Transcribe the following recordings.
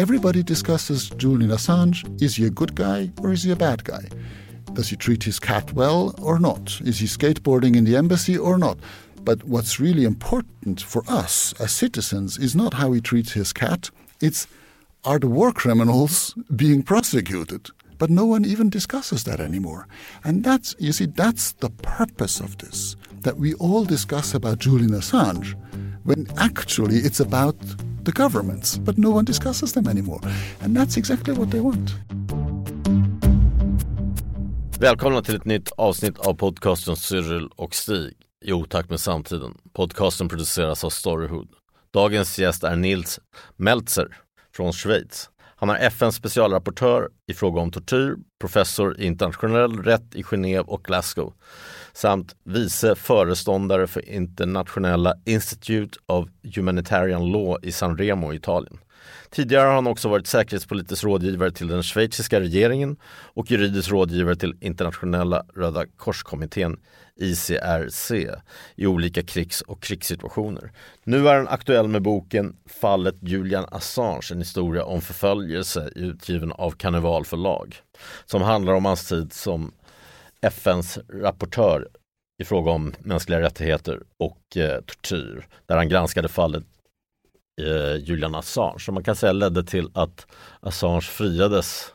Everybody discusses Julian Assange. Is he a good guy or is he a bad guy? Does he treat his cat well or not? Is he skateboarding in the embassy or not? But what's really important for us as citizens is not how he treats his cat, it's are the war criminals being prosecuted? But no one even discusses that anymore. And that's, you see, that's the purpose of this that we all discuss about Julian Assange when actually it's about the governments, but no one discusses them anymore. And that's exactly what they want. Välkomna till ett nytt avsnitt av podcasten Cyril och Stig i otakt med samtiden. Podcasten produceras av Storyhood. Dagens gäst är Nils Meltzer från Schweiz. Han är FNs specialrapportör i fråga om tortyr, professor i internationell rätt i Genève och Glasgow samt vice föreståndare för internationella Institute of Humanitarian Law i San Remo i Italien. Tidigare har han också varit säkerhetspolitisk rådgivare till den schweiziska regeringen och juridisk rådgivare till internationella Röda korskommittén ICRC i olika krigs och krigssituationer. Nu är han aktuell med boken Fallet Julian Assange, en historia om förföljelse utgiven av Karneval förlag som handlar om hans tid som FNs rapportör i fråga om mänskliga rättigheter och eh, tortyr där han granskade fallet eh, Julian Assange som man kan säga ledde till att Assange friades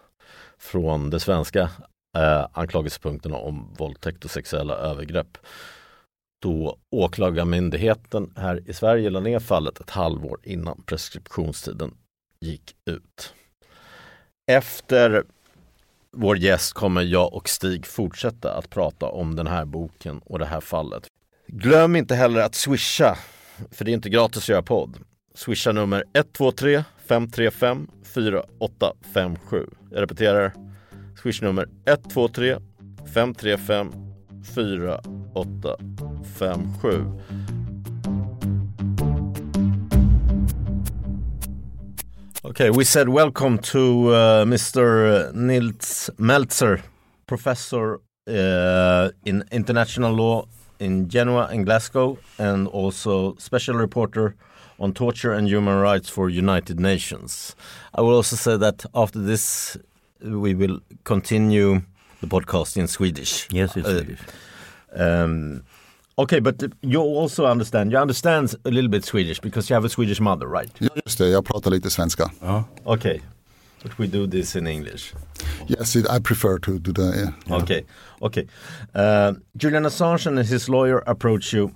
från det svenska eh, anklagelsepunkterna om våldtäkt och sexuella övergrepp. Då åklagarmyndigheten här i Sverige lade ner fallet ett halvår innan preskriptionstiden gick ut. Efter vår gäst kommer jag och Stig fortsätta att prata om den här boken och det här fallet. Glöm inte heller att swisha, för det är inte gratis att göra podd. Swisha nummer 123 535 4857. Jag repeterar. Swish nummer 123 535 4857. Okay, we said welcome to uh, Mr. Nils Melzer, professor uh, in international law in Genoa and Glasgow, and also special reporter on torture and human rights for United Nations. I will also say that after this, we will continue the podcast in Swedish. Yes, it's Uh, Swedish. Um, okay, but you also understand. You understand a little bit Swedish because you have a Swedish mother, right? Ja, just det, jag pratar lite svenska. Okay, but we do this in English. Yes, it, I prefer to do the... yeah. Okay, okay. Uh, Julian Assange and his lawyer approached you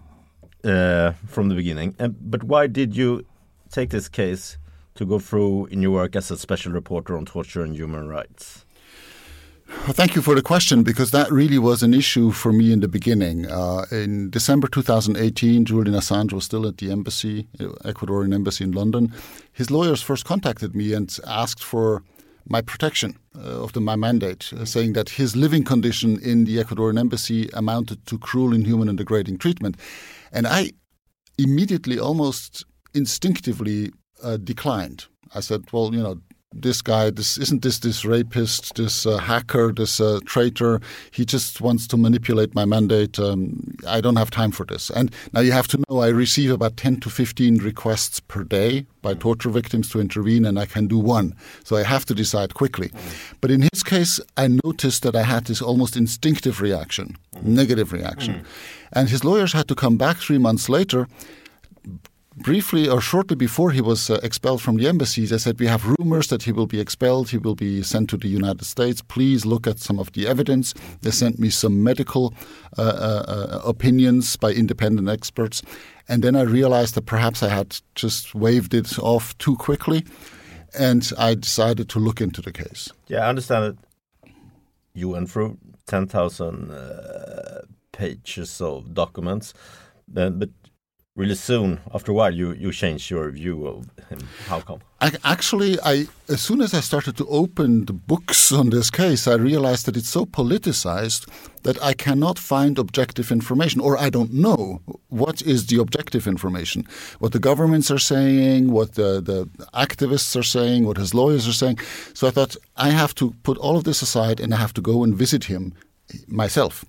uh, from the beginning, and, but why did you take this case to go through in your work as a special reporter on torture and human rights? Well, thank you for the question because that really was an issue for me in the beginning. Uh, in December 2018, Julian Assange was still at the embassy, uh, Ecuadorian embassy in London. His lawyers first contacted me and asked for my protection uh, of the, my mandate, uh, saying that his living condition in the Ecuadorian embassy amounted to cruel, inhuman, and degrading treatment. And I immediately, almost instinctively, uh, declined. I said, "Well, you know, this guy, this isn't this this rapist, this uh, hacker, this uh, traitor. He just wants to manipulate my mandate. Um, I don't have time for this." And now you have to know, I receive about ten to fifteen requests per day by torture victims to intervene, and I can do one. So I have to decide quickly. But in his case, I noticed that I had this almost instinctive reaction, negative reaction, and his lawyers had to come back three months later briefly or shortly before he was uh, expelled from the embassy, they said, We have rumors that he will be expelled, he will be sent to the United States. Please look at some of the evidence. They sent me some medical uh, uh, uh, opinions by independent experts. And then I realized that perhaps I had just waved it off too quickly. And I decided to look into the case. Yeah, I understand that you went through 10,000 uh, pages of documents, then, but really soon after a while you you changed your view of him. How come? I, actually, I as soon as I started to open the books on this case, I realized that it's so politicized that I cannot find objective information, or I don't know what is the objective information. What the governments are saying, what the, the activists are saying, what his lawyers are saying. So I thought I have to put all of this aside and I have to go and visit him myself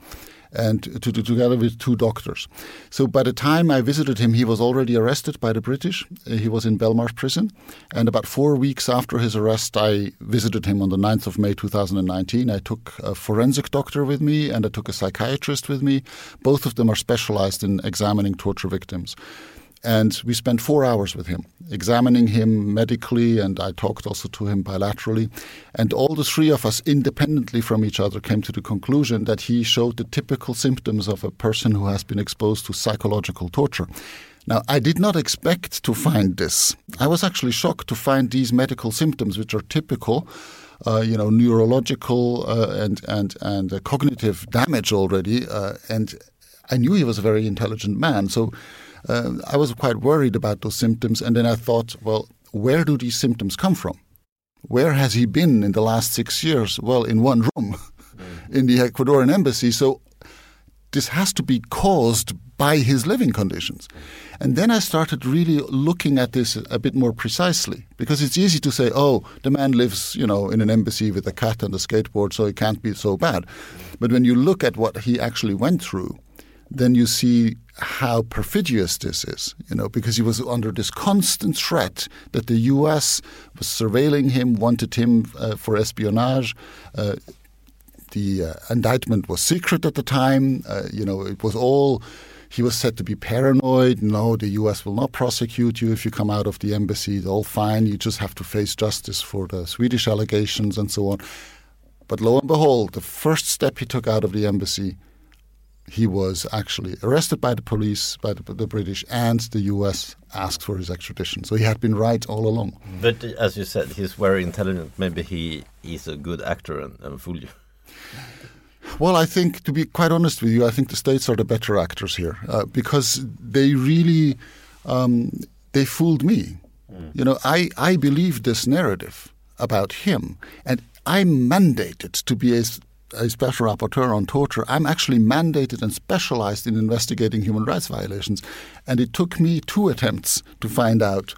and to, to, together with two doctors. So by the time I visited him, he was already arrested by the British. Uh, he was in Belmarsh prison. And about four weeks after his arrest, I visited him on the 9th of May 2019. I took a forensic doctor with me and I took a psychiatrist with me. Both of them are specialized in examining torture victims. And we spent four hours with him, examining him medically, and I talked also to him bilaterally. And all the three of us, independently from each other, came to the conclusion that he showed the typical symptoms of a person who has been exposed to psychological torture. Now, I did not expect to find this. I was actually shocked to find these medical symptoms, which are typical. Uh, you know, neurological uh, and and and uh, cognitive damage already, uh, and I knew he was a very intelligent man. So uh, I was quite worried about those symptoms. And then I thought, well, where do these symptoms come from? Where has he been in the last six years? Well, in one room in the Ecuadorian embassy. So this has to be caused by his living conditions. And then I started really looking at this a bit more precisely because it's easy to say, oh, the man lives, you know, in an embassy with a cat and a skateboard, so it can't be so bad. But when you look at what he actually went through, then you see how perfidious this is, you know, because he was under this constant threat that the U.S. was surveilling him, wanted him uh, for espionage. Uh, the uh, indictment was secret at the time. Uh, you know, it was all. He was said to be paranoid. No, the U.S. will not prosecute you if you come out of the embassy. It's all fine. You just have to face justice for the Swedish allegations and so on. But lo and behold, the first step he took out of the embassy he was actually arrested by the police, by the, the, British, and the US asked for his extradition. So he had been right all along. But as you said, he's very intelligent. Maybe he is a good actor and, and fool you. Well, I think, to be quite honest with you, I think the states are the better actors here uh, because they really um, they fooled me. Mm. You know, I I believed this narrative about him, and I'm mandated to be a a special rapporteur on torture, I'm actually mandated and specialized in investigating human rights violations. And it took me two attempts to find out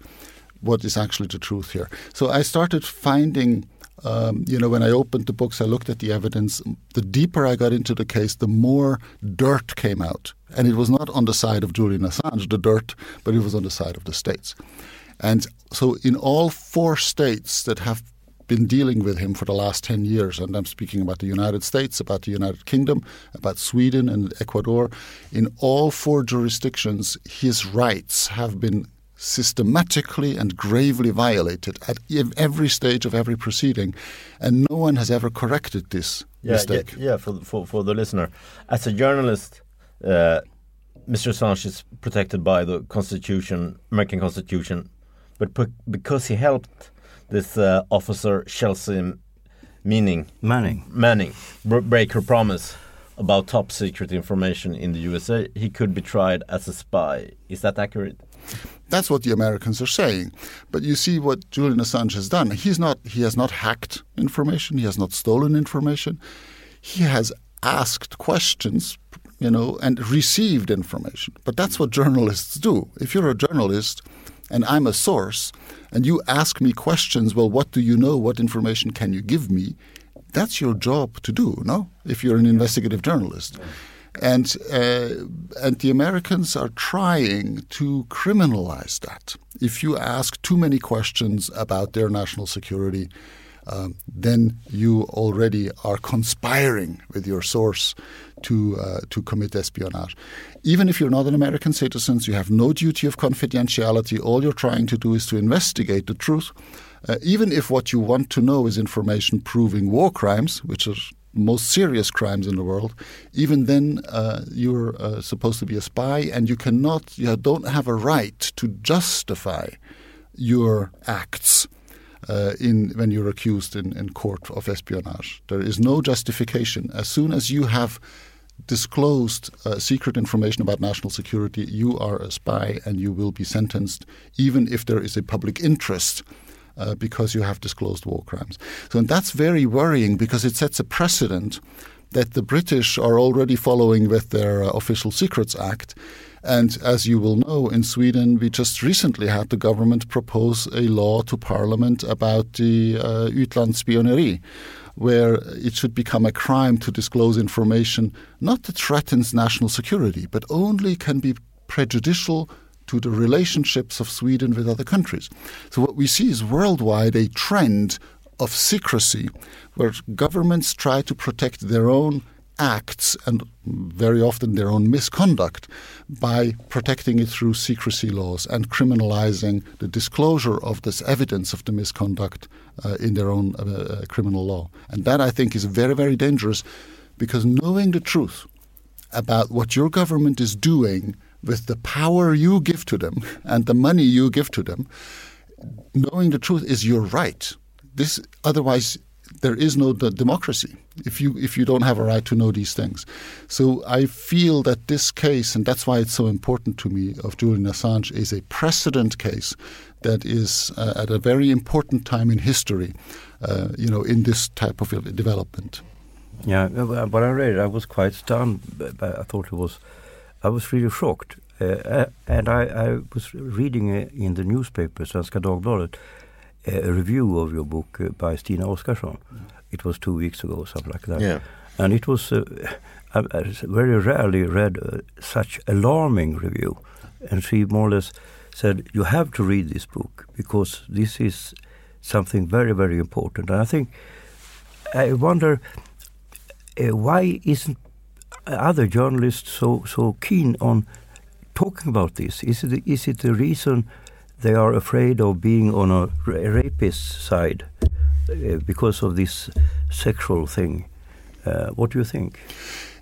what is actually the truth here. So I started finding. Um, you know, when I opened the books, I looked at the evidence. The deeper I got into the case, the more dirt came out. And it was not on the side of Julian Assange, the dirt, but it was on the side of the states. And so, in all four states that have been dealing with him for the last 10 years. And I'm speaking about the United States, about the United Kingdom, about Sweden and Ecuador. In all four jurisdictions, his rights have been systematically and gravely violated at every stage of every proceeding. And no one has ever corrected this yeah, mistake. Yeah, yeah for, for, for the listener. As a journalist, uh, Mr. Assange is protected by the Constitution, American Constitution, but because he helped this uh, officer Chelsea Manning Manning Manning break her promise about top secret information in the USA. He could be tried as a spy. Is that accurate? That's what the Americans are saying. But you see what Julian Assange has done. He's not he has not hacked information, he has not stolen information. He has asked questions, you know, and received information. But that's what journalists do. If you're a journalist and I'm a source, and you ask me questions, well, what do you know? What information can you give me? That's your job to do, no? If you're an investigative journalist. And, uh, and the Americans are trying to criminalize that. If you ask too many questions about their national security, um, then you already are conspiring with your source to uh, to commit espionage. Even if you're not an American citizen, you have no duty of confidentiality. All you're trying to do is to investigate the truth. Uh, even if what you want to know is information proving war crimes, which are most serious crimes in the world, even then uh, you're uh, supposed to be a spy, and you cannot, you don't have a right to justify your acts uh, in when you're accused in, in court of espionage. There is no justification. As soon as you have disclosed uh, secret information about national security, you are a spy and you will be sentenced, even if there is a public interest. Uh, because you have disclosed war crimes. So, and that's very worrying because it sets a precedent that the British are already following with their uh, Official Secrets Act. And as you will know, in Sweden, we just recently had the government propose a law to parliament about the uh, where it should become a crime to disclose information not that threatens national security, but only can be prejudicial to the relationships of Sweden with other countries. So, what we see is worldwide a trend of secrecy where governments try to protect their own acts and very often their own misconduct by protecting it through secrecy laws and criminalizing the disclosure of this evidence of the misconduct uh, in their own uh, uh, criminal law. And that I think is very, very dangerous because knowing the truth about what your government is doing with the power you give to them and the money you give to them, knowing the truth is your right. This otherwise there is no democracy if you if you don't have a right to know these things. So I feel that this case, and that's why it's so important to me, of Julian Assange, is a precedent case that is uh, at a very important time in history, uh, you know, in this type of development. Yeah, when I read it, I was quite stunned. I thought it was, I was really shocked. Uh, uh, and I, I, was reading uh, in the newspaper, Svenska Dagbladet, a review of your book uh, by Stina Oskarsson. It was two weeks ago, something like that. Yeah. And it was, uh, I, I, very rarely read uh, such alarming review. And she more or less said, you have to read this book because this is something very, very important. And I think, I wonder, uh, why isn't other journalists so, so keen on talking about this? Is it, is it the reason they are afraid of being on a rapist side uh, because of this sexual thing. Uh, what do you think?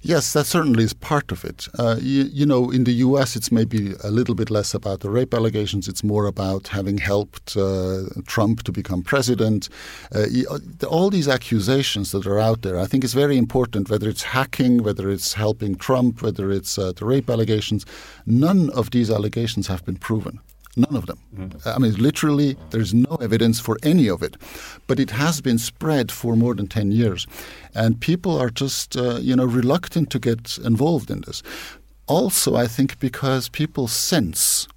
Yes, that certainly is part of it. Uh, you, you, know, in the U.S., it's maybe a little bit less about the rape allegations. It's more about having helped uh, Trump to become president. Uh, uh all these accusations that are out there, I think it's very important, whether it's hacking, whether it's helping Trump, whether it's uh, the rape allegations. None of these allegations have been proven. None of them. Mm. I mean, literally, there's no evidence for any of it. But it has been spread for more than 10 years. And people are just, uh, you know, reluctant to get involved in this. Also, I think because people sense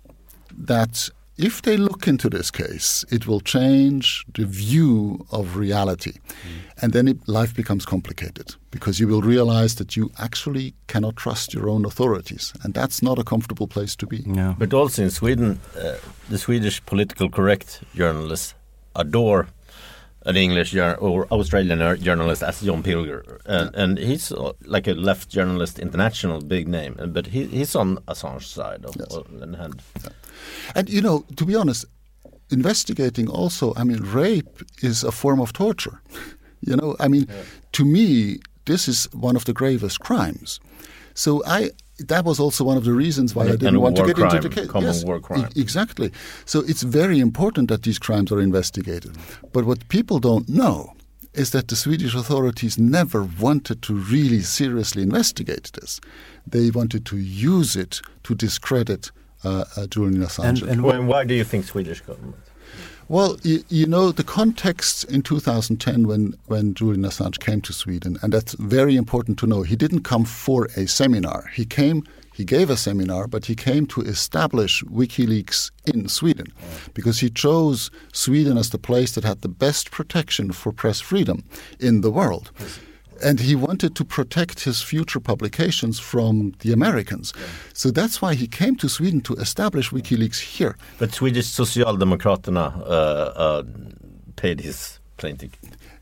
that if they look into this case, it will change the view of reality. Mm. And then it, life becomes complicated because you will realize that you actually cannot trust your own authorities. And that's not a comfortable place to be. Yeah. But also in Sweden, uh, the Swedish political correct journalists adore an English or Australian journalist as John Pilger, and, and he's uh, like a left journalist, international big name, but he, he's on Assange's side of, yes. hand. Yeah. And you know, to be honest, investigating also, I mean, rape is a form of torture. you know, I mean, yeah. to me, this is one of the gravest crimes. So I that was also one of the reasons why and, I didn't want to get crime, into the case. Common yes, war crime. E exactly. So it's very important that these crimes are investigated. But what people don't know is that the Swedish authorities never wanted to really seriously investigate this. They wanted to use it to discredit uh, uh, Julian Assange. And, and why do you think Swedish government? Well, you, you, know, the context in 2010 when, when Julian Assange came to Sweden, and that's very important to know, he didn't come for a seminar. He came, he gave a seminar, but he came to establish WikiLeaks in Sweden because he chose Sweden as the place that had the best protection for press freedom in the world. Yes and he wanted to protect his future publications from the Americans. Yeah. So that's why he came to Sweden to establish WikiLeaks here. But Swedish Socialdemokraterna uh, uh, paid his ticket.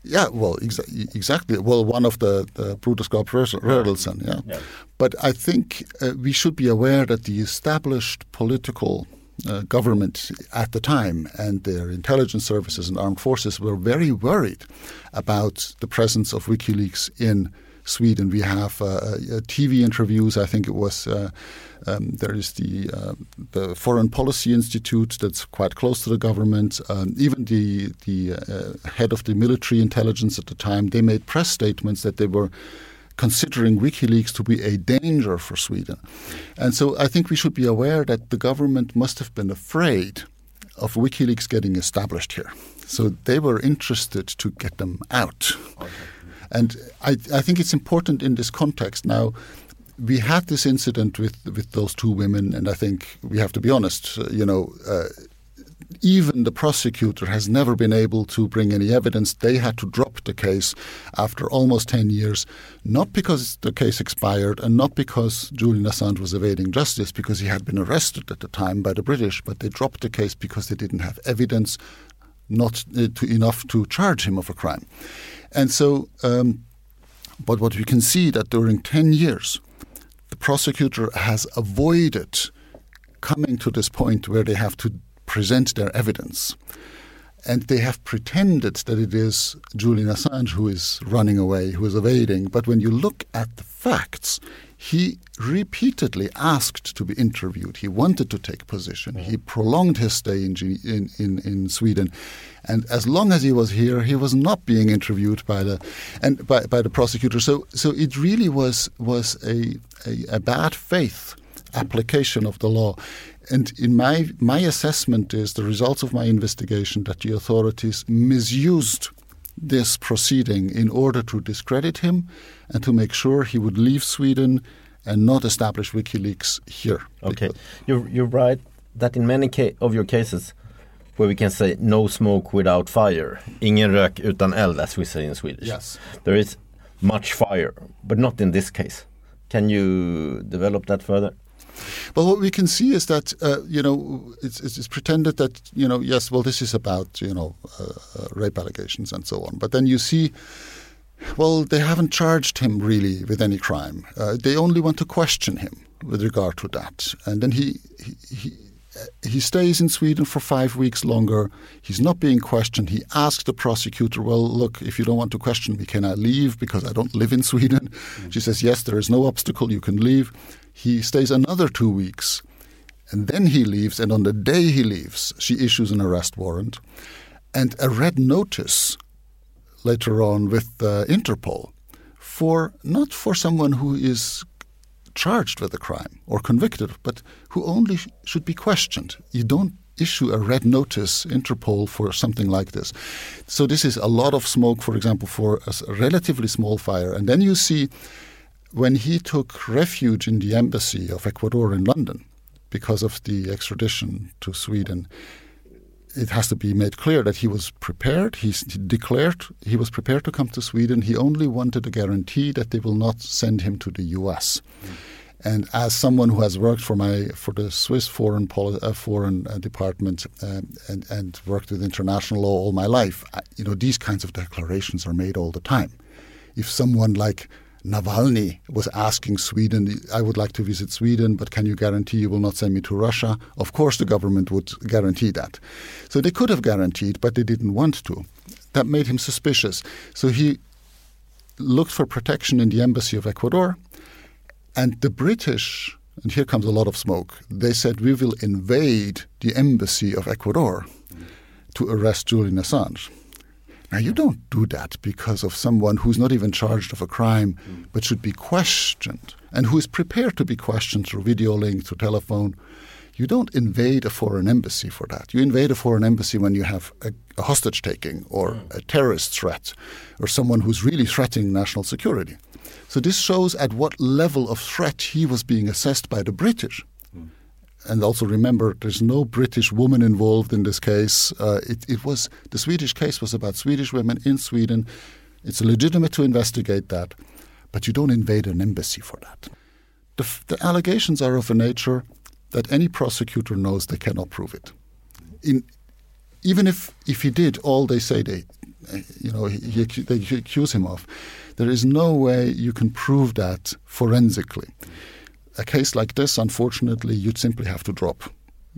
Yeah, well, exa exactly. Well, one of the, the Broderskap Rörelsen, yeah. yeah. But I think uh, we should be aware that the established political uh, government at the time and their intelligence services and armed forces were very worried about the presence of WikiLeaks in Sweden. We have uh, uh TV interviews. I think it was uh, um, there is the uh, the Foreign Policy Institute that's quite close to the government. Um, even the the uh, head of the military intelligence at the time they made press statements that they were considering WikiLeaks to be a danger for Sweden. And so I think we should be aware that the government must have been afraid of WikiLeaks getting established here. So they were interested to get them out. Okay. And I, I think it's important in this context now we had this incident with with those two women, and I think we have to be honest. Uh, you know, uh, even the prosecutor has never been able to bring any evidence. They had to drop the case after almost 10 years, not because the case expired and not because Julian Assange was evading justice, because he had been arrested at the time by the British, but they dropped the case because they didn't have evidence not uh, to, enough to charge him of a crime. And so, um, but what we can see that during 10 years, the prosecutor has avoided coming to this point where they have to present their evidence. And they have pretended that it is Julian Assange who is running away, who is evading. But when you look at the facts, he repeatedly asked to be interviewed. He wanted to take position. He prolonged his stay in, in, in, in, Sweden. And as long as he was here, he was not being interviewed by the, and by, by the prosecutor. So, so it really was, was a, a, a bad faith application of the law. And in my my assessment is the results of my investigation that the authorities misused this proceeding in order to discredit him and to make sure he would leave Sweden and not establish WikiLeaks here. Okay, you're you're right that in many of your cases where we can say no smoke without fire, ingen rök utan eld, as we say in Swedish. Yes, there is much fire, but not in this case. Can you develop that further? Well, what we can see is that uh, you know it's, it's, pretended that you know yes, well this is about you know uh, uh, rape allegations and so on, but then you see. Well, they haven't charged him really with any crime. Uh, they only want to question him with regard to that, and then he, he, he he stays in Sweden for five weeks longer. He's not being questioned. He asks the prosecutor, Well, look, if you don't want to question me, can I leave because I don't live in Sweden? Mm. She says, Yes, there is no obstacle. You can leave. He stays another two weeks. And then he leaves. And on the day he leaves, she issues an arrest warrant and a red notice later on with uh, Interpol for not for someone who is charged with a crime or convicted, but who only sh- should be questioned. You don't issue a red notice Interpol for something like this. So this is a lot of smoke, for example, for a relatively small fire. And then you see when he took refuge in the embassy of Ecuador in London because of the extradition to Sweden, it has to be made clear that he was prepared. He declared he was prepared to come to Sweden. He only wanted a guarantee that they will not send him to the U.S. Mm. And as someone who has worked for my for the Swiss foreign poli- uh, foreign uh, department um, and and worked with international law all my life, I, you know these kinds of declarations are made all the time. If someone like Navalny was asking Sweden, I would like to visit Sweden, but can you guarantee you will not send me to Russia? Of course, the government would guarantee that. So they could have guaranteed, but they didn't want to. That made him suspicious. So he looked for protection in the embassy of Ecuador. And the British, and here comes a lot of smoke, they said, we will invade the embassy of Ecuador to arrest Julian Assange. Now, you don't do that because of someone who's not even charged of a crime, mm. but should be questioned and who is prepared to be questioned through video link, through telephone. You don't invade a foreign embassy for that. You invade a foreign embassy when you have a, a hostage taking or mm. a terrorist threat or someone who's really threatening national security. So this shows at what level of threat he was being assessed by the British and also remember there's no British woman involved in this case. Uh, it, it, was the Swedish case was about Swedish women in Sweden. It's legitimate to investigate that, but you don't invade an embassy for that. The, the allegations are of a nature that any prosecutor knows they cannot prove it. In, even if, if he did all they say they, you know, he, he, they accuse him of, there is no way you can prove that forensically a case like this, unfortunately, you'd simply have to drop.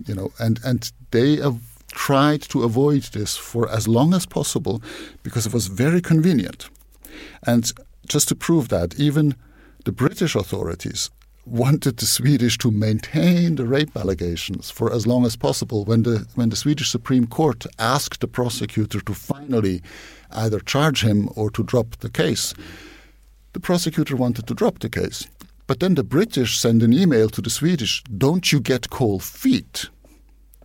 You know, and and they have tried to avoid this for as long as possible because it was very convenient. And just to prove that, even the British authorities wanted the Swedish to maintain the rape allegations for as long as possible. When the when the Swedish Supreme Court asked the prosecutor to finally either charge him or to drop the case, the prosecutor wanted to drop the case. But then the British send an email to the Swedish, don't you get cold feet?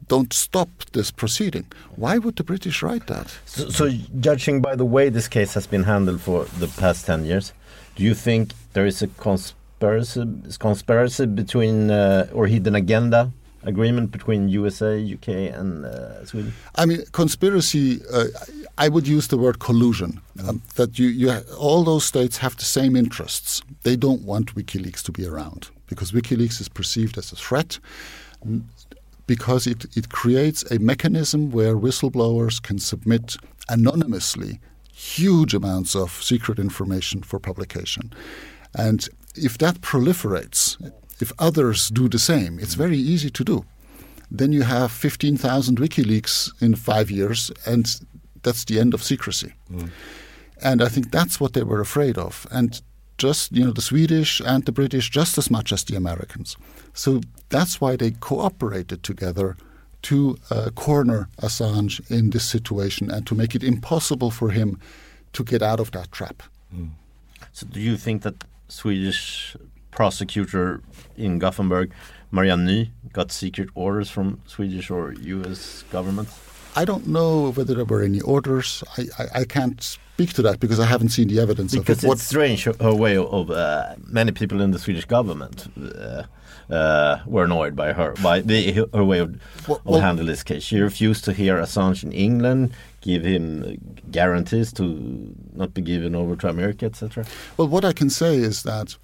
Don't stop this proceeding. Why would the British write that? So, so, judging by the way this case has been handled for the past 10 years, do you think there is a conspiracy, conspiracy between uh, or hidden agenda agreement between USA, UK, and uh, Sweden? I mean, conspiracy. Uh, I would use the word collusion. Um, that you, you, all those states have the same interests. They don't want WikiLeaks to be around because WikiLeaks is perceived as a threat because it, it creates a mechanism where whistleblowers can submit anonymously huge amounts of secret information for publication. And if that proliferates, if others do the same, it's very easy to do. Then you have 15,000 WikiLeaks in five years, and that's the end of secrecy. Mm. And I think that's what they were afraid of. And just, you know, the Swedish and the British just as much as the Americans. So that's why they cooperated together to uh, corner Assange in this situation and to make it impossible for him to get out of that trap. Mm. So, do you think that Swedish prosecutor in Gothenburg, Marianne Ny, got secret orders from Swedish or U.S. government? I don't know whether there were any orders. I, I, I can't speak to that because I haven't seen the evidence because of it. It's strange her way of uh, many people in the Swedish government uh, uh, were annoyed by her by the, her way of, well, of handle this case. She refused to hear Assange in England, give him guarantees to not be given over to America, etc. Well, what I can say is that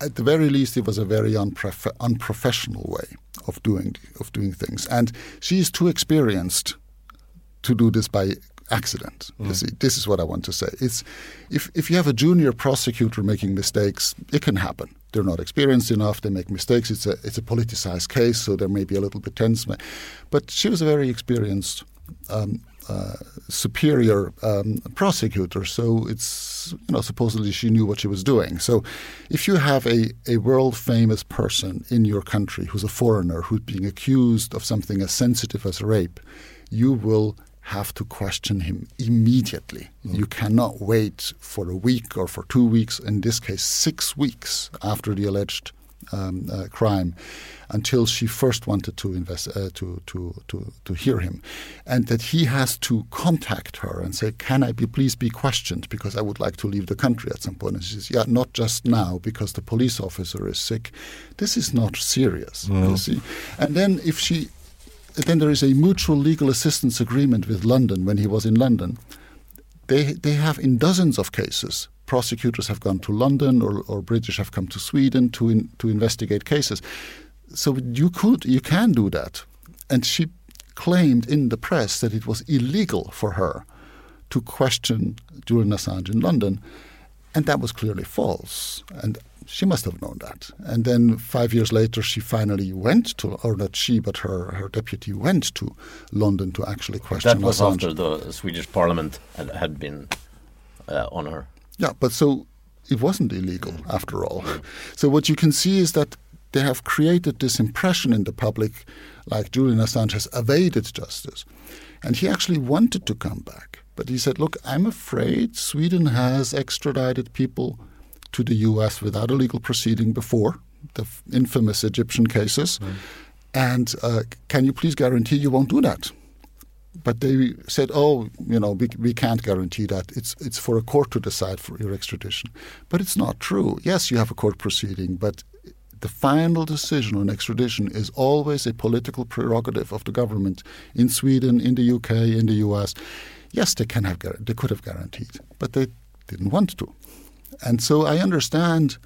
at the very least, it was a very unprof- unprofessional way of doing of doing things, and she is too experienced to do this by accident. Mm. You see, this is what I want to say. It's if if you have a junior prosecutor making mistakes, it can happen. They're not experienced enough. They make mistakes. It's a it's a politicized case, so there may be a little bit tense. But she was a very experienced um, uh, superior um, prosecutor, so it's you know supposedly she knew what she was doing. So, if you have a, a world famous person in your country who's a foreigner who's being accused of something as sensitive as rape, you will have to question him immediately. Mm. You cannot wait for a week or for two weeks. In this case, six weeks after the alleged um, uh, crime until she first wanted to invest uh, to, to to to hear him, and that he has to contact her and say, "Can I be please be questioned because I would like to leave the country at some point?" And she says, "Yeah, not just now because the police officer is sick. This is not serious." Mm. You see, and then if she then there is a mutual legal assistance agreement with London when he was in London. They they have in dozens of cases prosecutors have gone to London or, or British have come to Sweden to in, to investigate cases. So you could you can do that. And she claimed in the press that it was illegal for her to question Julian Assange in London, and that was clearly false. And she must have known that. And then five years later, she finally went to, or not she, but her, her deputy went to London to actually question That was Assange. after the Swedish parliament had, had been uh, on her. Yeah, but so it wasn't illegal after all. So what you can see is that they have created this impression in the public like Julian Assange has evaded justice. And he actually wanted to come back. But he said, look, I'm afraid Sweden has extradited people to the US without a legal proceeding before, the infamous Egyptian cases. Mm. And uh, can you please guarantee you won't do that? But they said, "Oh, you know, we, we can't guarantee that. It's it's for a court to decide for your extradition." But it's not true. Yes, you have a court proceeding, but the final decision on extradition is always a political prerogative of the government in Sweden, in the UK, in the US. Yes, they can have they could have guaranteed, but they didn't want to, and so I understand.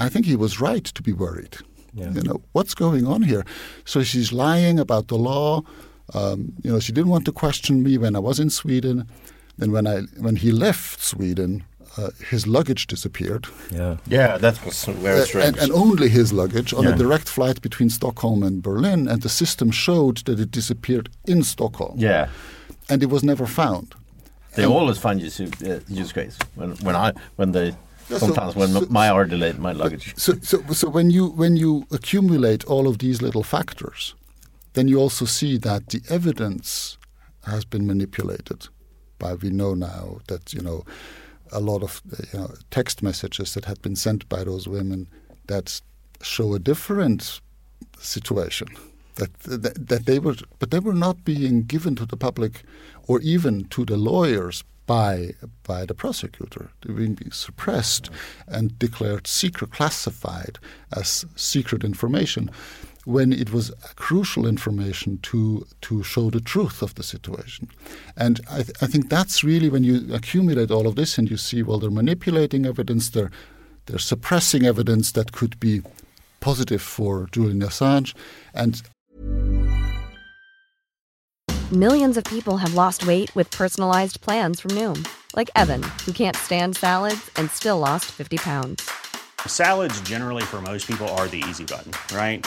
I think he was right to be worried. Yeah. You know what's going on here. So she's lying about the law um, you know, she didn't want to question me when I was in Sweden. Then when I when he left Sweden, uh, his luggage disappeared. Yeah, yeah, that was very uh, strange. And, and, only his luggage on yeah. a direct flight between Stockholm and Berlin, and the system showed that it disappeared in Stockholm. Yeah, and it was never found. They and always find you uh, use case when when I when they sometimes so, when so, my are delayed my luggage. So, so so when you when you accumulate all of these little factors, then you also see that the evidence has been manipulated. By we know now that you know a lot of you know, text messages that had been sent by those women that show a different situation. That, that, that they were, but they were not being given to the public or even to the lawyers by by the prosecutor. They were being suppressed and declared secret, classified as secret information, when it was crucial information to to show the truth of the situation. And I, th- I think that's really when you accumulate all of this and you see well they're manipulating evidence, they're they're suppressing evidence that could be positive for Julian Assange, and Millions of people have lost weight with personalized plans from Noom, like Evan, who can't stand salads and still lost 50 pounds. Salads, generally, for most people, are the easy button, right?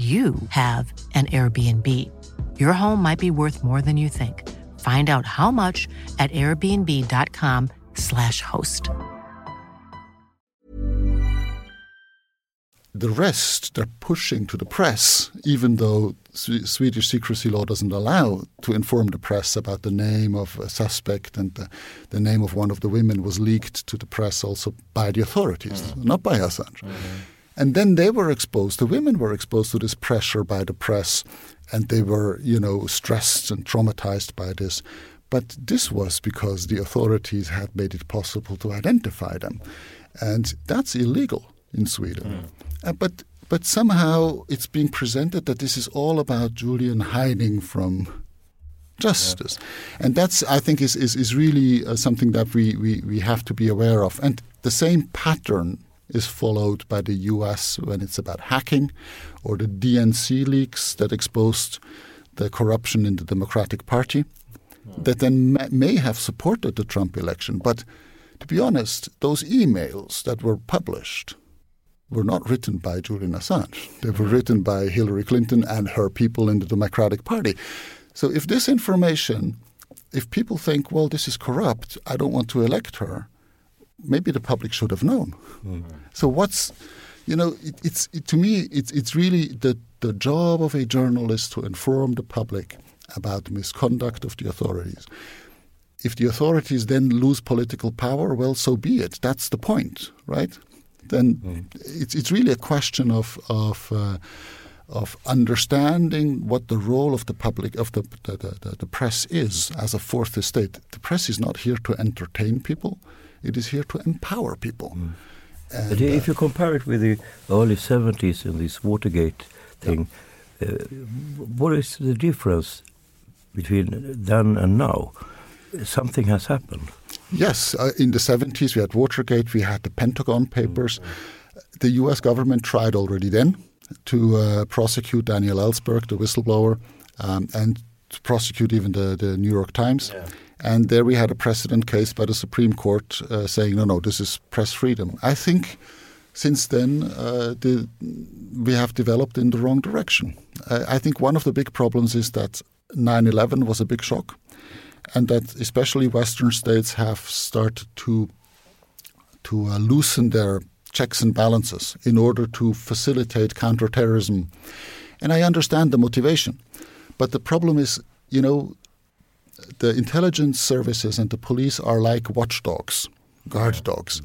you have an Airbnb. Your home might be worth more than you think. Find out how much at airbnb.com/slash host. the rest they're pushing to the press, even though Swedish secrecy law doesn't allow to inform the press about the name of a suspect and the, the name of one of the women was leaked to the press also by the authorities, mm-hmm. not by Assange. Mm-hmm. And then they were exposed, the women were exposed to this pressure by the press, and they were, you know, stressed and traumatized by this. But this was because the authorities had made it possible to identify them. And that's illegal in Sweden. Mm. Uh, but but somehow it's being presented that this is all about Julian hiding from justice, yeah. and that's I think is is, is really uh, something that we, we we have to be aware of. And the same pattern is followed by the U.S. when it's about hacking, or the DNC leaks that exposed the corruption in the Democratic Party, mm. that then may have supported the Trump election, but. To be honest, those emails that were published were not written by Julian Assange. They were written by Hillary Clinton and her people in the Democratic Party. So if this information, if people think, well, this is corrupt, I don't want to elect her, maybe the public should have known. Mm-hmm. So what's, you know, it, it's it, to me, it's it's really the the job of a journalist to inform the public about misconduct of the authorities. If the authorities then lose political power, well, so be it. That's the point, right? then mm. it's it's really a question of of uh, of understanding what the role of the public of the the, the the, press is as a fourth estate. The press is not here to entertain people; it is here to empower people. Mm. And, but if uh, you compare it with the early '70s and this Watergate thing, yeah. uh, what is the difference between then and now? Something has happened. Yes, uh, in the 70s we had Watergate, we had the Pentagon Papers. Mm-hmm. The U.S. government tried already then to uh, prosecute Daniel Ellsberg, the whistleblower, um, and to prosecute even the, the New York Times. Yeah. And there we had a precedent case by the Supreme Court uh, saying, no, no, this is press freedom. I think since then uh, the, we have developed in the wrong direction. I think one of the big problems is that 9 11 was a big shock and that especially Western states have started to to uh, loosen their checks and balances in order to facilitate counterterrorism. And I understand the motivation, but the problem is, you know, the intelligence services and the police are like watchdogs, guard dogs.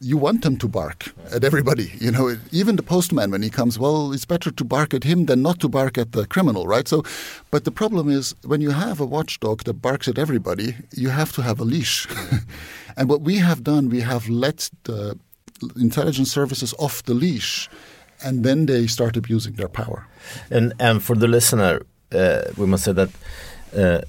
You want them to bark at everybody. You know, even the postman when he comes, well, it's better to bark at him than not to bark at the criminal, right? So, but the problem is when you have a watchdog that barks at everybody, you have to have a leash. and what we have done, we have let the intelligence services off the leash, and then they start abusing their power. And and for the listener, uh, we must say that. Uh,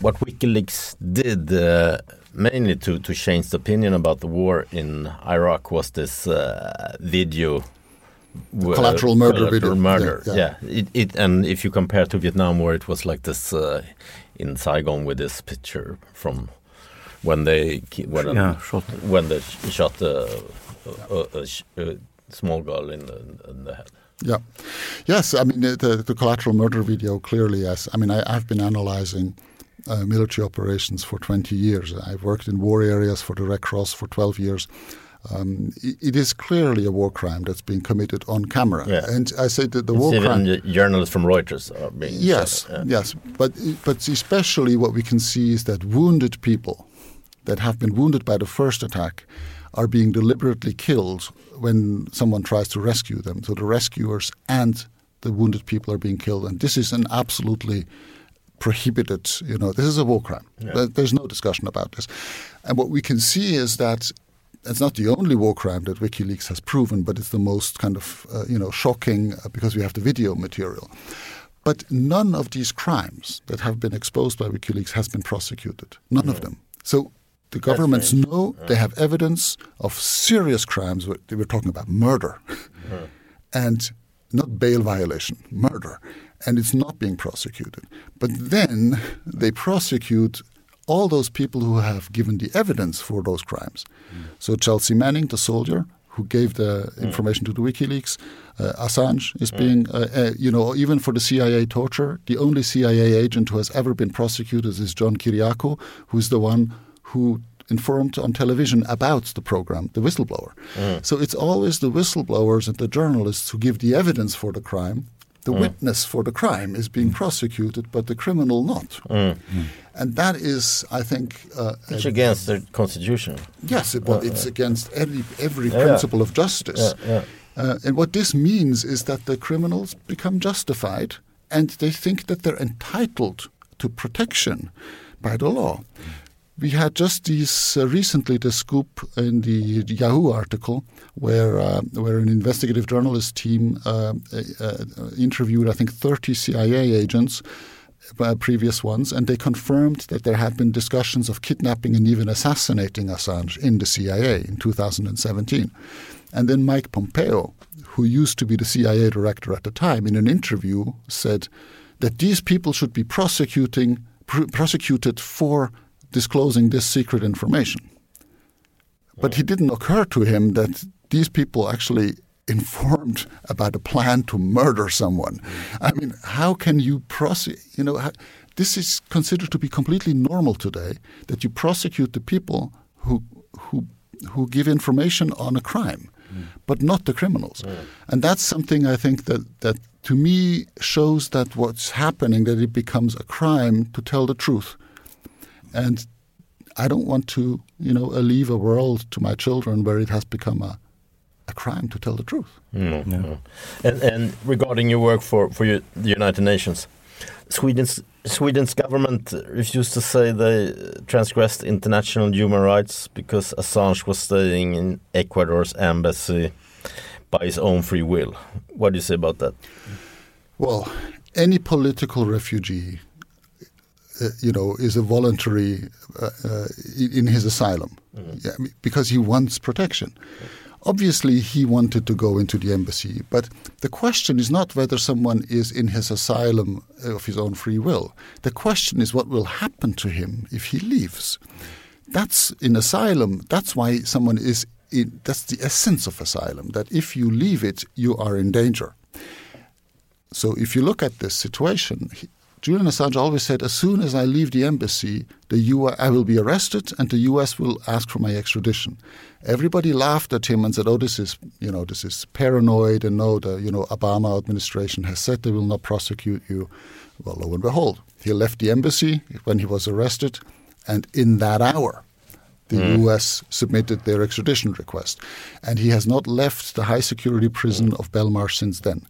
what WikiLeaks did uh, mainly to, to change the opinion about the war in Iraq was this uh, video. w- collateral murder collateral video. murder. Yeah, Yeah, yeah. It, it, and if you compare to Vietnam, where it was like this uh, in Saigon with this picture from when they when Yeah, shot. when they sh- shot a, a, a, sh- a small girl in the, in the head. Yeah. Yes, I mean, the, the, the collateral murder video clearly, yes. I mean, I, I've been analyzing uh, military operations for 20 years. I've worked in war areas for the Red Cross for 12 years. Um, it, it is clearly a war crime that's being committed on camera. Yeah. And I say that the It's war crime. journalists from Reuters are being Yes, shot. Yeah. yes, but but especially what we can see is that wounded people that have been wounded by the first attack are being deliberately killed when someone tries to rescue them. So the rescuers and the wounded people are being killed, and this is an absolutely prohibited. You know, this is a war crime. There- There's no discussion about this. And what we can see is that it's not the only war crime that WikiLeaks has proven, but it's the most kind of uh, you know shocking uh, because we have the video material. But none of these crimes that have been exposed by WikiLeaks has been prosecuted. None of them. So the governments know they have evidence of serious crimes. We're we're talking about murder, and not bail violation, murder, and it's not being prosecuted. But then they prosecute all those people who have given the evidence for those crimes. So Chelsea Manning, the soldier who gave the information to the WikiLeaks, uh, Assange is being, uh, uh, you know, even for the CIA torture, the only CIA agent who has ever been prosecuted is John Kiriakou, who's the one who informed on television about the program, the whistleblower. So it's always the whistleblowers and the journalists who give the evidence for the crime. The mm. witness for the crime is being mm. prosecuted, but the criminal not. Mm. And that is, I think, uh, It's a- against the constitution. Yes, it, well, it's uh, uh. against every, every Yeah. principle of justice. Yeah, Uh, and what this means is that the criminals become justified and they think that they're entitled to protection by the law. We had just these uh, recently the scoop in the Yahoo article where uh, where an investigative journalist team uh, uh, interviewed I think 30 CIA agents uh, previous ones, and they confirmed that there had been discussions of kidnapping and even assassinating Assange in the CIA in 2017. And then Mike Pompeo, who used to be the CIA director at the time, in an interview said that these people should be prosecuting pr- prosecuted for disclosing this secret information. But it didn't occur to him that these people actually informed about a plan to murder someone. I mean, how can you prosecute? You know, how, this is considered to be completely normal today that you prosecute the people who who who give information on a crime, but not the criminals. Mm. And that's something I think that that to me shows that what's happening that it becomes a crime to tell the truth. And I don't want to, you know, uh, leave a world to my children where it has become a, a crime to tell the truth. No, no. And, and regarding your work for, for you, the United Nations, Sweden's Sweden's government refused to say they transgressed international human rights because Assange was staying in Ecuador's embassy by his own free will. What do you say about that? Well, any political refugee, uh, you know, is a voluntary uh, uh, in his asylum yeah, I mean, because he wants protection. Obviously, he wanted to go into the embassy, but the question is not whether someone is in his asylum of his own free will. The question is what will happen to him if he leaves. That's in asylum. That's why someone is in. That's the essence of asylum. That if you leave it, you are in danger. So if you look at this situation, he, Julian Assange always said, as soon as I leave the embassy, the U- I will be arrested and the U.S. will ask for my extradition. Everybody laughed at him and said, "Oh, this is, you know, this is paranoid." And no, the, you know, Obama administration has said they will not prosecute you. Well, lo and behold, he left the embassy when he was arrested, and in that hour, the hmm. U.S. submitted their extradition request, and he has not left the high security prison of Belmarsh since then.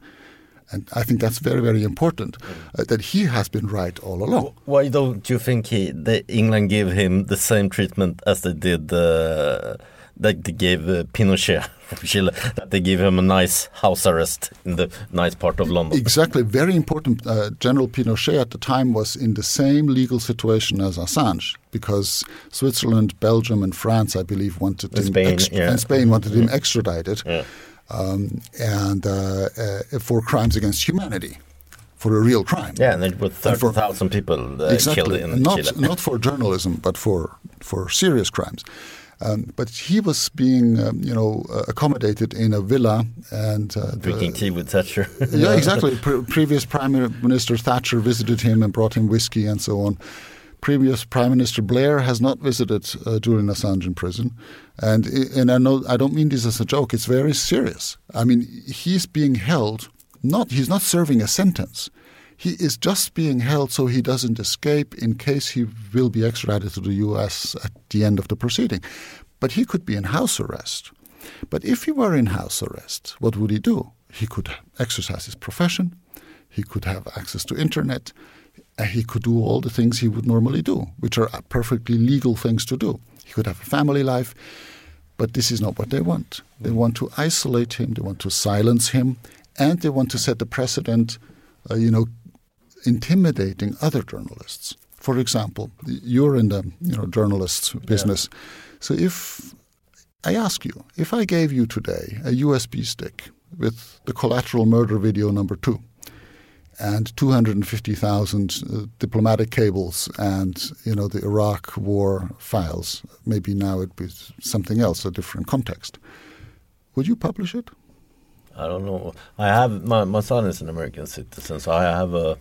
And I think that's very, very important uh, that he has been right all along. Why don't you think he, the England gave him the same treatment as they did uh, that they gave uh, Pinochet from Chile that they gave him a nice house arrest in the nice part of London. Exactly, very important. Uh, General Pinochet at the time was in the same legal situation as Assange because Switzerland, Belgium, and France, I believe, wanted And him Spain, yeah. and Spain wanted him extradited, Yeah. Um, and uh, uh, for crimes against humanity, for a real crime. Yeah, and there were And for- 30,000 people uh, killed exactly, in not Chile. not for journalism, but for for serious crimes. Um, but he was being, um, you know, uh, accommodated in a villa and uh, the- Drinking tea with Thatcher. yeah, exactly. Pre- previous Prime Minister Thatcher visited him and brought him whiskey and so on. Previous Prime Minister Blair has not visited uh, Julian Assange in prison, and and I know I don't mean this as a joke. It's very serious. I mean, he's being held. Not he's not serving a sentence. He is just being held so he doesn't escape in case he will be extradited to the U.S. at the end of the proceeding. But he could be in house arrest. But if he were in house arrest, what would he do? He could exercise his profession. He could have access to internet. He could do all the things he would normally do, which are perfectly legal things to do. He could have a family life. But this is not what they want. They want to isolate him. They want to silence him, and they want to set the precedent. Uh, you know, intimidating other journalists. For example, you're in the you know journalist business. So if I ask you, if I gave you today a USB stick with the collateral murder video number two and 250,000 uh, diplomatic cables and you know the Iraq war files, maybe now it'd be something else, a different context. Would you publish it? I don't know. I have my my son is an American citizen, so I have a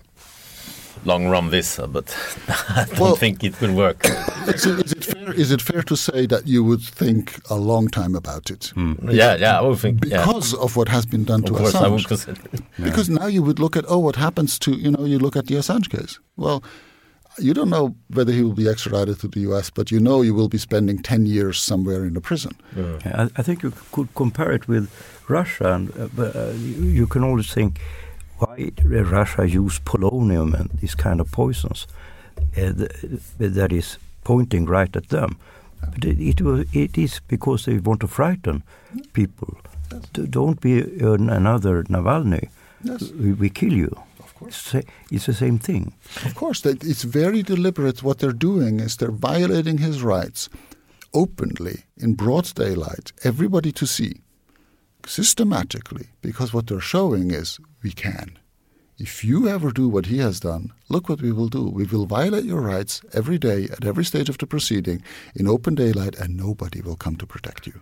long run visa, but I don't Well- think it will work. Is it, is it fair? Is it fair to say that you would think a long time about it yeah, yeah, I would think. Yeah. because of what has been done Of to course, I would Assange? consider. Because now you would look at oh, what happens to you know you look at the Assange case. Well, you don't know whether he will be extradited to the U.S., but you know you will be spending ten years somewhere in a prison. I, I think you could compare it with Russia, and uh, but, uh, you, you can always think why Russia use polonium and these kind of poisons uh, that is pointing right at them. But it, it, was, it is because they want to frighten people. D- Don't be an- another Navalny. Yes. We, we kill you. Of course. It's, it's the same thing. Of course, that it's very deliberate. What they're doing is they're violating his rights openly in broad daylight, everybody to see, systematically, because what they're showing is we can. If you ever do what he has done, look what we will do. We will violate your rights every day at every stage of the proceeding in open daylight, and nobody will come to protect you.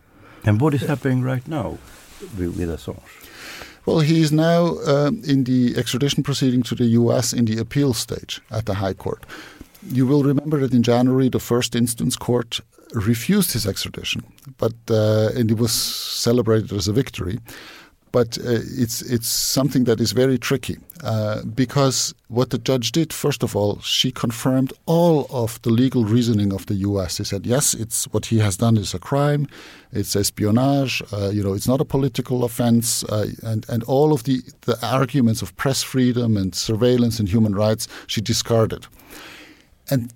And what is happening right now with, with Assange? Well, he is now um, in the extradition proceeding to the U.S. in the appeal stage at the High Court. You will remember that in January, the first instance court refused his extradition, but uh, and it was celebrated as a victory. But uh, it's it's something that is very tricky uh, because what the judge did, first of all, she confirmed all of the legal reasoning of the U.S. She said, yes, it's what he has done is a crime, it's espionage, uh, you know, it's not a political offense, uh, and and all of the the arguments of press freedom and surveillance and human rights she discarded, and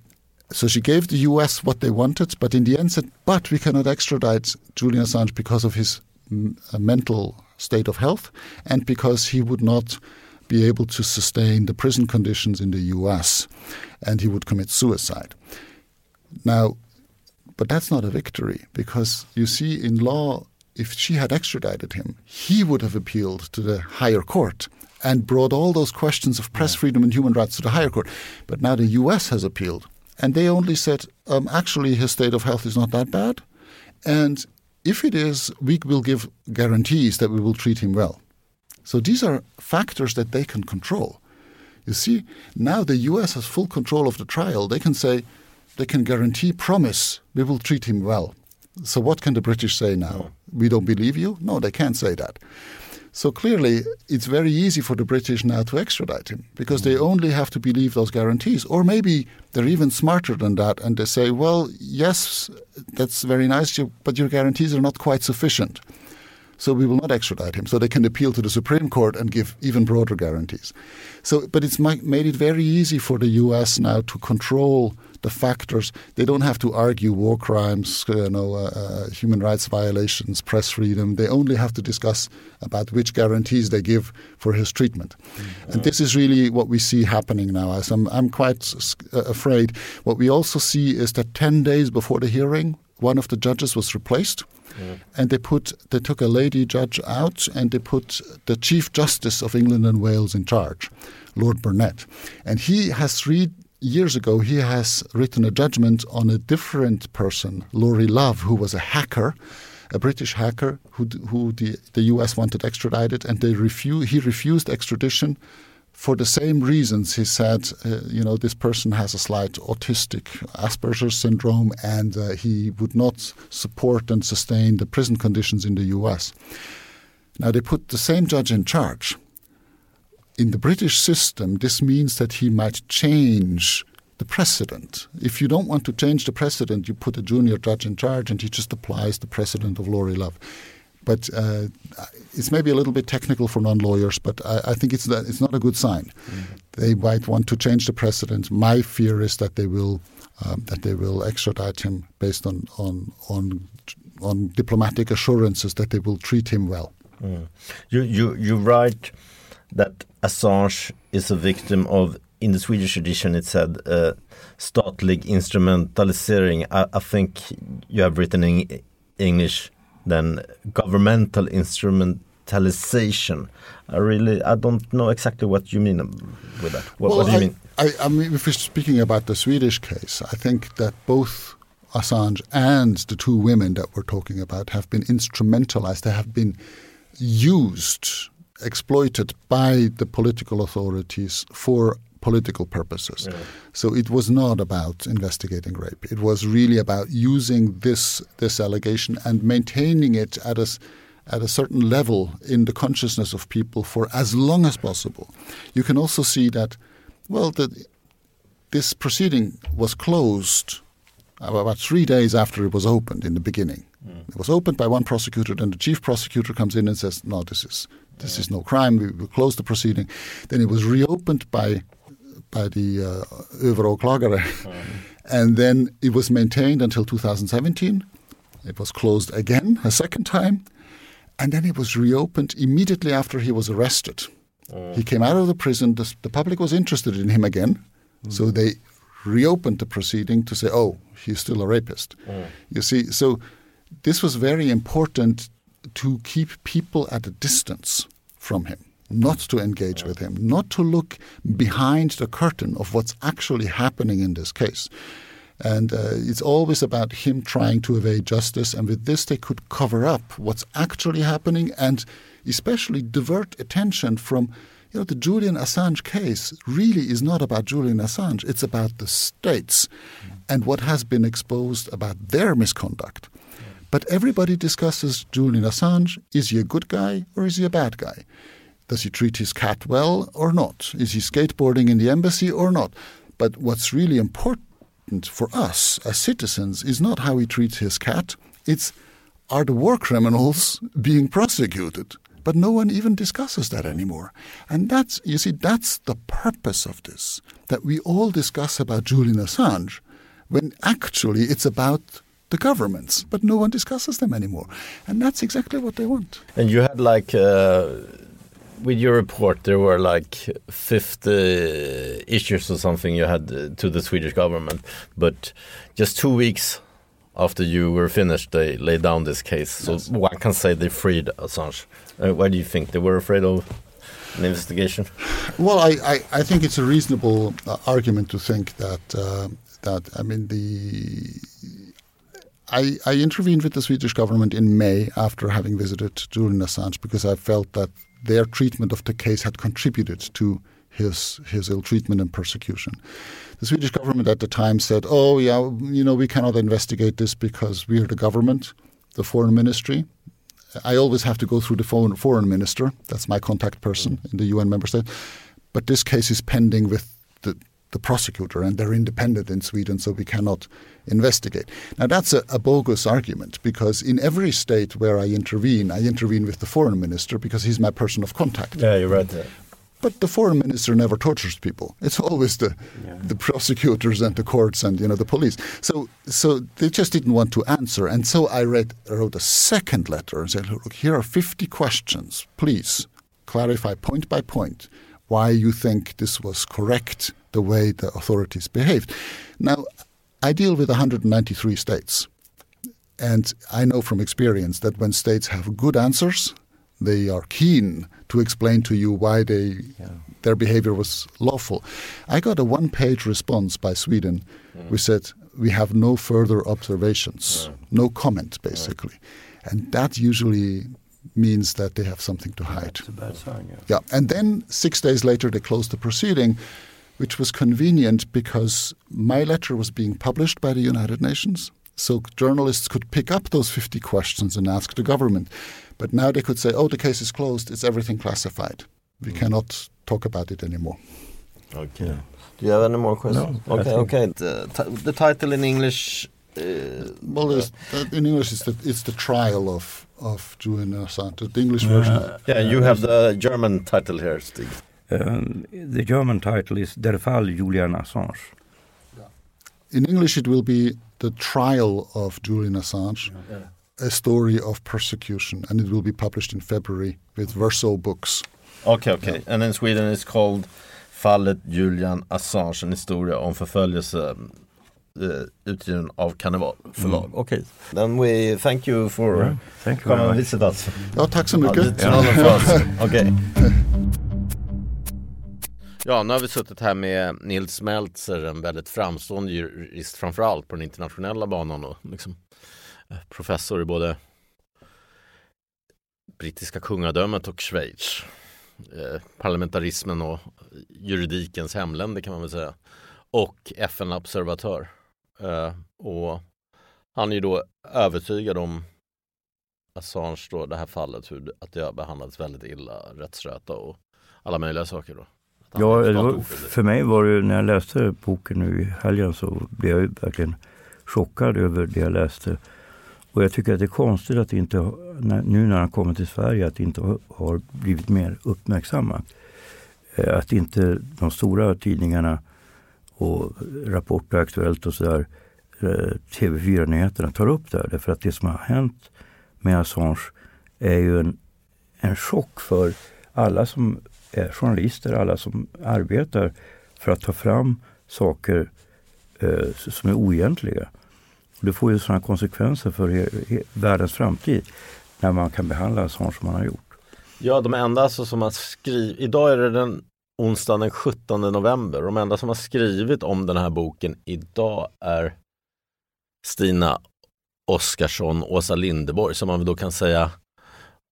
so she gave the U.S. what they wanted, but in the end said, but we cannot extradite Julian Assange because of his mental state of health and because he would not be able to sustain the prison conditions in the U.S. and he would commit suicide. Now, but that's not a victory because you see, in law, if she had extradited him, he would have appealed to the higher court and brought all those questions of press freedom and human rights to the higher court. But now the U.S. has appealed, and they only said, um, actually, his state of health is not that bad, and if it is, we will give guarantees that we will treat him well. So these are factors that they can control. You see, now the US has full control of the trial. They can say, they can guarantee, promise, we will treat him well. So what can the British say now? We don't believe you? No, they can't say that. So clearly, it's very easy for the British now to extradite him because they mm. only have to believe those guarantees. Or maybe they're even smarter than that and they say, well, yes, that's very nice, but your guarantees are not quite sufficient. So we will not extradite him. So they can appeal to the Supreme Court and give even broader guarantees. So, but it's made it very easy for the U.S. now to control the factors. They don't have to argue war crimes, you know, uh, uh, human rights violations, press freedom. They only have to discuss about which guarantees they give for his treatment. Mm-hmm. And this is really what we see happening now. As I'm, I'm quite uh, afraid. What we also see is that 10 days before the hearing, one of the judges was replaced. Mm. And they put they took a lady judge out and they put the Chief Justice of England and Wales in charge, Lord Burnett. And he has three years ago he has written a judgment on a different person, Lauri Love, who was a hacker, a British hacker who who the, the US wanted extradited and they refu- he refused extradition for the same reasons, he said, uh, you know, this person has a slight autistic Asperger's syndrome and uh, he would not support and sustain the prison conditions in the US. Now, they put the same judge in charge. In the British system, this means that he might change the precedent. If you don't want to change the precedent, you put a junior judge in charge and he just applies the precedent of Lauri Love. But uh, it's maybe a little bit technical for non-lawyers, but I, I think it's that it's not a good sign. Mm-hmm. They might want to change the precedent. My fear is that they will um, that they will extradite him based on on on on diplomatic assurances that they will treat him well. Mm. You you you write that Assange is a victim of in the Swedish edition it said uh, statlig instrumentalisering. I, I, think you have written in English then governmental instrumentalization. I really I don't know exactly what you mean with that. What, well, what do you I, mean? I, I mean, if we're speaking about the Swedish case, I think that both Assange and the two women that we're talking about have been instrumentalized. They have been used, exploited by the political authorities for political purposes. Yeah. So it was not about investigating rape. It was really about using this this allegation and maintaining it at a at a certain level in the consciousness of people for as long as possible. You can also see that, well, that this proceeding was closed about three days after it was opened in the beginning. Mm. It was opened by one prosecutor, and the chief prosecutor comes in and says, "No, this is this is no crime. We will close the proceeding." Then it was reopened by by the uh, överåklagare. Mm. And then it was maintained until 2017. It was closed again a second time. And then it was reopened immediately after he was arrested. Mm. He came out of the prison. The, the, public was interested in him again. Mm. So they reopened the proceeding to say, oh, he's still a rapist. Mm. You see, so this was very important to keep people at a distance from him not to engage with him, not to look behind the curtain of what's actually happening in this case. And uh, it's always about him trying to evade justice. And with this, they could cover up what's actually happening and especially divert attention from, you know, the Julian Assange case really is not about Julian Assange. It's about the states and what has been exposed about their misconduct. But everybody discusses Julian Assange. Is he a good guy or is he a bad guy? Does he treat his cat well or not? Is he skateboarding in the embassy or not? But what's really important for us as citizens is not how he treats his cat. It's are the war criminals being prosecuted? But no one even discusses that anymore. And that's, you see, that's the purpose of this, that we all discuss about Julian Assange, when actually it's about the governments, but no one discusses them anymore. And that's exactly what they want. And you had like uh, with your report, there were like 50 issues or something you had uh, to the Swedish government, but just two weeks after you were finished, they laid down this case. So yes. one can say they freed Assange. Uh, why do you think they were afraid of an investigation? Well, I, I, I think it's a reasonable uh, argument to think that uh, that I mean the. I, I intervened with the Swedish government in May after having visited Julian Assange because I felt that their treatment of the case had contributed to his his ill treatment and persecution. The Swedish government at the time said, "Oh, yeah, you know, we cannot investigate this because we are the government, the foreign ministry. I always have to go through the foreign, foreign minister. That's my contact person in the UN member state. But this case is pending with the prosecutor, and they're independent in Sweden, so we cannot investigate. Now, that's a, a, bogus argument because in every state where I intervene, I intervene with the foreign minister because he's my person of contact. Yeah, you're right. There. But the foreign minister never tortures people. It's always the yeah. the prosecutors and the courts and you know the police. So so they just didn't want to answer. And so I read wrote a second letter and said, look, here are 50 questions. Please clarify point by point why you think this was correct the way the authorities behaved. Now, I deal with 193 states. And I know from experience that when states have good answers, they are keen to explain to you why they yeah. their behavior was lawful. I got a one-page response by Sweden. Mm. We said we have no further observations, no comment, basically, and that usually means that they have something to hide. That's a bad sign. Yeah. yeah, and then six days later they closed the proceeding, which was convenient because my letter was being published by the United Nations. So journalists could pick up those 50 questions and ask the government. But now they could say, oh, the case is closed, it's everything classified. We mm. cannot talk about it anymore. Okay. Yeah. Do you have any more questions? No, okay, okay. The, the, title in English. Uh, well, uh, in English, it's the, it's the trial of of Julian Assange. The English version. Uh, yeah, you have the German title here, Stig. Um, the German title is Der Fall Julian Assange. In English, it will be the trial of Julian Assange. Yeah a story of persecution, and it will be published in February with Verso Books. Okay, okay. Yeah. And in Sweden it's called Fallet Julian Assange, en historia om förföljelse uh, utgiven av Karneval förlag. Mm. Okej, okay. then we thank you for yeah, thank you coming and visit us. Ja, tack så mycket. Ja, okay. Ja, nu har vi suttit här med Nils Meltzer, en väldigt framstående jurist framförallt på den internationella banan och liksom professor i både brittiska kungadömet och Schweiz. Eh, parlamentarismen och juridikens hemländer kan man väl säga. Och FN-observatör. Eh, och han är ju då övertygad om Assange då, det här fallet, hur, att det har behandlats väldigt illa, rättsröta och alla möjliga saker då. Ja, var, för mig var det när jag läste boken nu i helgen så blev jag verkligen chockad över det jag läste. Och jag tycker att det är konstigt att inte, nu när han kommer till Sverige, att det inte har blivit mer uppmärksammat. Eh, att inte de stora tidningarna och Rapport och Aktuellt och sådär, eh, TV4-nyheterna tar upp det här. Därför att det som har hänt med Assange är ju en, en chock för alla som är journalister, alla som arbetar för att ta fram saker eh, som är oegentliga. Det får ju sådana konsekvenser för världens framtid när man kan behandla Assange som man har gjort. Ja, de enda alltså som har skrivit, idag är det den onsdagen den 17 november. De enda som har skrivit om den här boken idag är Stina Oskarsson, Åsa Lindeborg som man då kan säga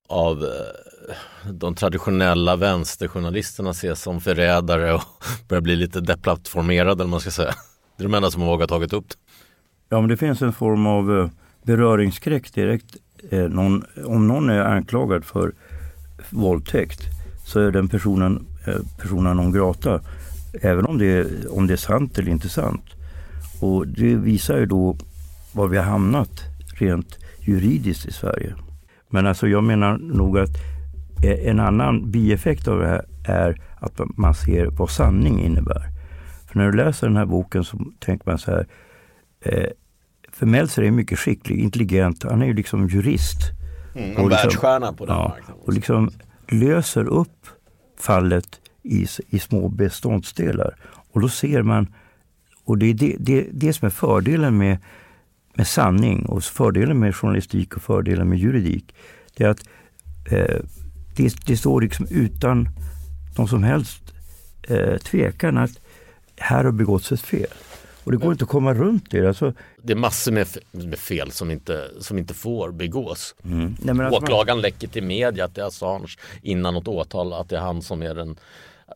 av eh, de traditionella vänsterjournalisterna ses som förrädare och börjar bli lite deplattformerade eller man ska säga. Det är de enda som har vågat tagit upp det. Ja, men det finns en form av beröringskräck beröringsskräck direkt. Eh, någon, om någon är anklagad för våldtäkt så är den personen eh, personen non grata. Även om det, om det är sant eller inte sant. Och det visar ju då var vi har hamnat rent juridiskt i Sverige. Men alltså jag menar nog att en annan bieffekt av det här är att man ser vad sanning innebär. För när du läser den här boken så tänker man så här, Eh, för Meltzer är mycket skicklig, intelligent. Han är ju liksom jurist. Mm, en liksom, världsstjärna på den ja, marknaden. Och liksom löser upp fallet i, i små beståndsdelar. Och då ser man, och det är det, det, det som är fördelen med, med sanning och fördelen med journalistik och fördelen med juridik. Det är att eh, det, det, står liksom utan någon som helst eh, tvekan att här har begåtts ett fel. Och det går inte att komma runt det. Alltså... Det är massor med, med fel som inte, som inte får begås. Mm. Nej, alltså Åklagaren man... läcker till media att det är Assange innan något åtal, att det är han som är den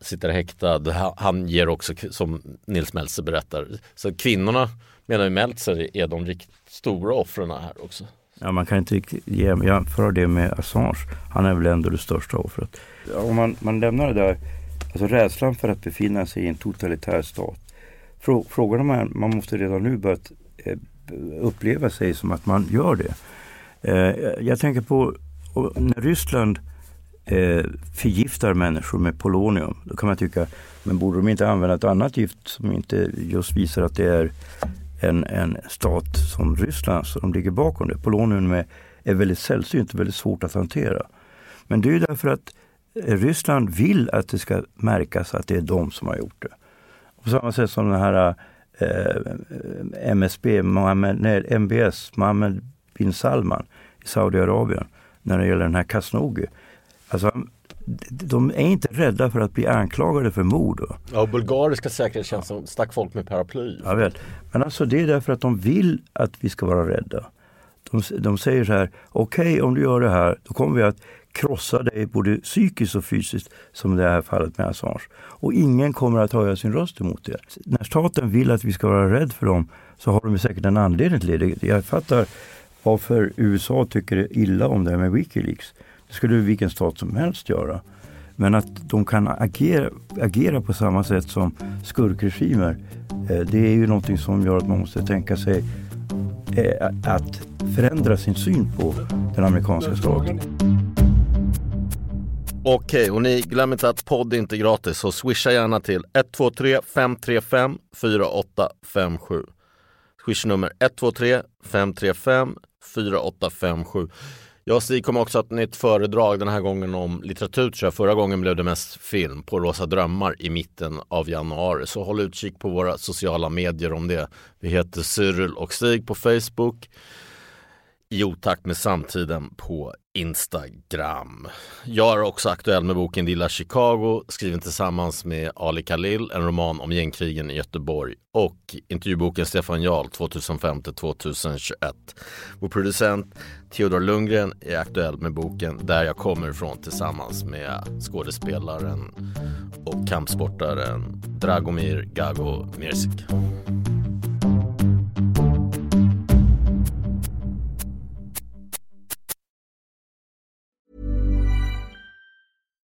sitter häktad. Han ger också, som Nils Meltzer berättar, så kvinnorna menar ju Meltzer är de riktigt stora offren här också. Ja, man kan inte jämföra det med Assange. Han är väl ändå det största offret. Om man, man lämnar det där, alltså rädslan för att befinna sig i en totalitär stat frågan man, man måste redan nu börja eh, uppleva sig som att man gör det. Eh, jag tänker på när Ryssland eh, förgiftar människor med polonium. Då kan man tycka, men borde de inte använda ett annat gift som inte just visar att det är en, en stat som Ryssland som ligger bakom det. Polonium är, är väldigt sällsynt och väldigt svårt att hantera. Men det är därför att Ryssland vill att det ska märkas att det är de som har gjort det. På samma sätt som den här eh, MSB, Mohammed, nej, MBS, Mohammed bin Salman i Saudiarabien när det gäller den här Khashoggi. Alltså, de är inte rädda för att bli anklagade för mord. Ja, bulgariska säkerhetstjänsten stack folk med paraply. Jag vet. Men alltså det är därför att de vill att vi ska vara rädda. De, de säger så här, okej okay, om du gör det här, då kommer vi att krossa dig både psykiskt och fysiskt som det här fallet med Assange. Och ingen kommer att höja sin röst emot det. När staten vill att vi ska vara rädd för dem så har de säkert en anledning till det. Jag fattar varför USA tycker illa om det här med Wikileaks. Det skulle vilken stat som helst göra. Men att de kan agera, agera på samma sätt som skurkregimer, eh, det är ju någonting som gör att man måste tänka sig eh, att förändra sin syn på den amerikanska staten. Okej, och ni glöm inte att podd är inte gratis så swisha gärna till 123 535 4857. Swishnummer 123 535 4857. Jag och Stig kommer också att ett nytt föredrag den här gången om litteratur tror jag. Förra gången blev det mest film på Rosa drömmar i mitten av januari. Så håll utkik på våra sociala medier om det. Vi heter Cyril och Stig på Facebook i otakt med samtiden på Instagram. Jag är också aktuell med boken Lilla Chicago skriven tillsammans med Ali Khalil, en roman om gängkrigen i Göteborg och intervjuboken Stefan Jarl 2005-2021. Vår producent Theodor Lundgren är aktuell med boken Där jag kommer ifrån tillsammans med skådespelaren och kampsportaren Dragomir Gago Mirzik.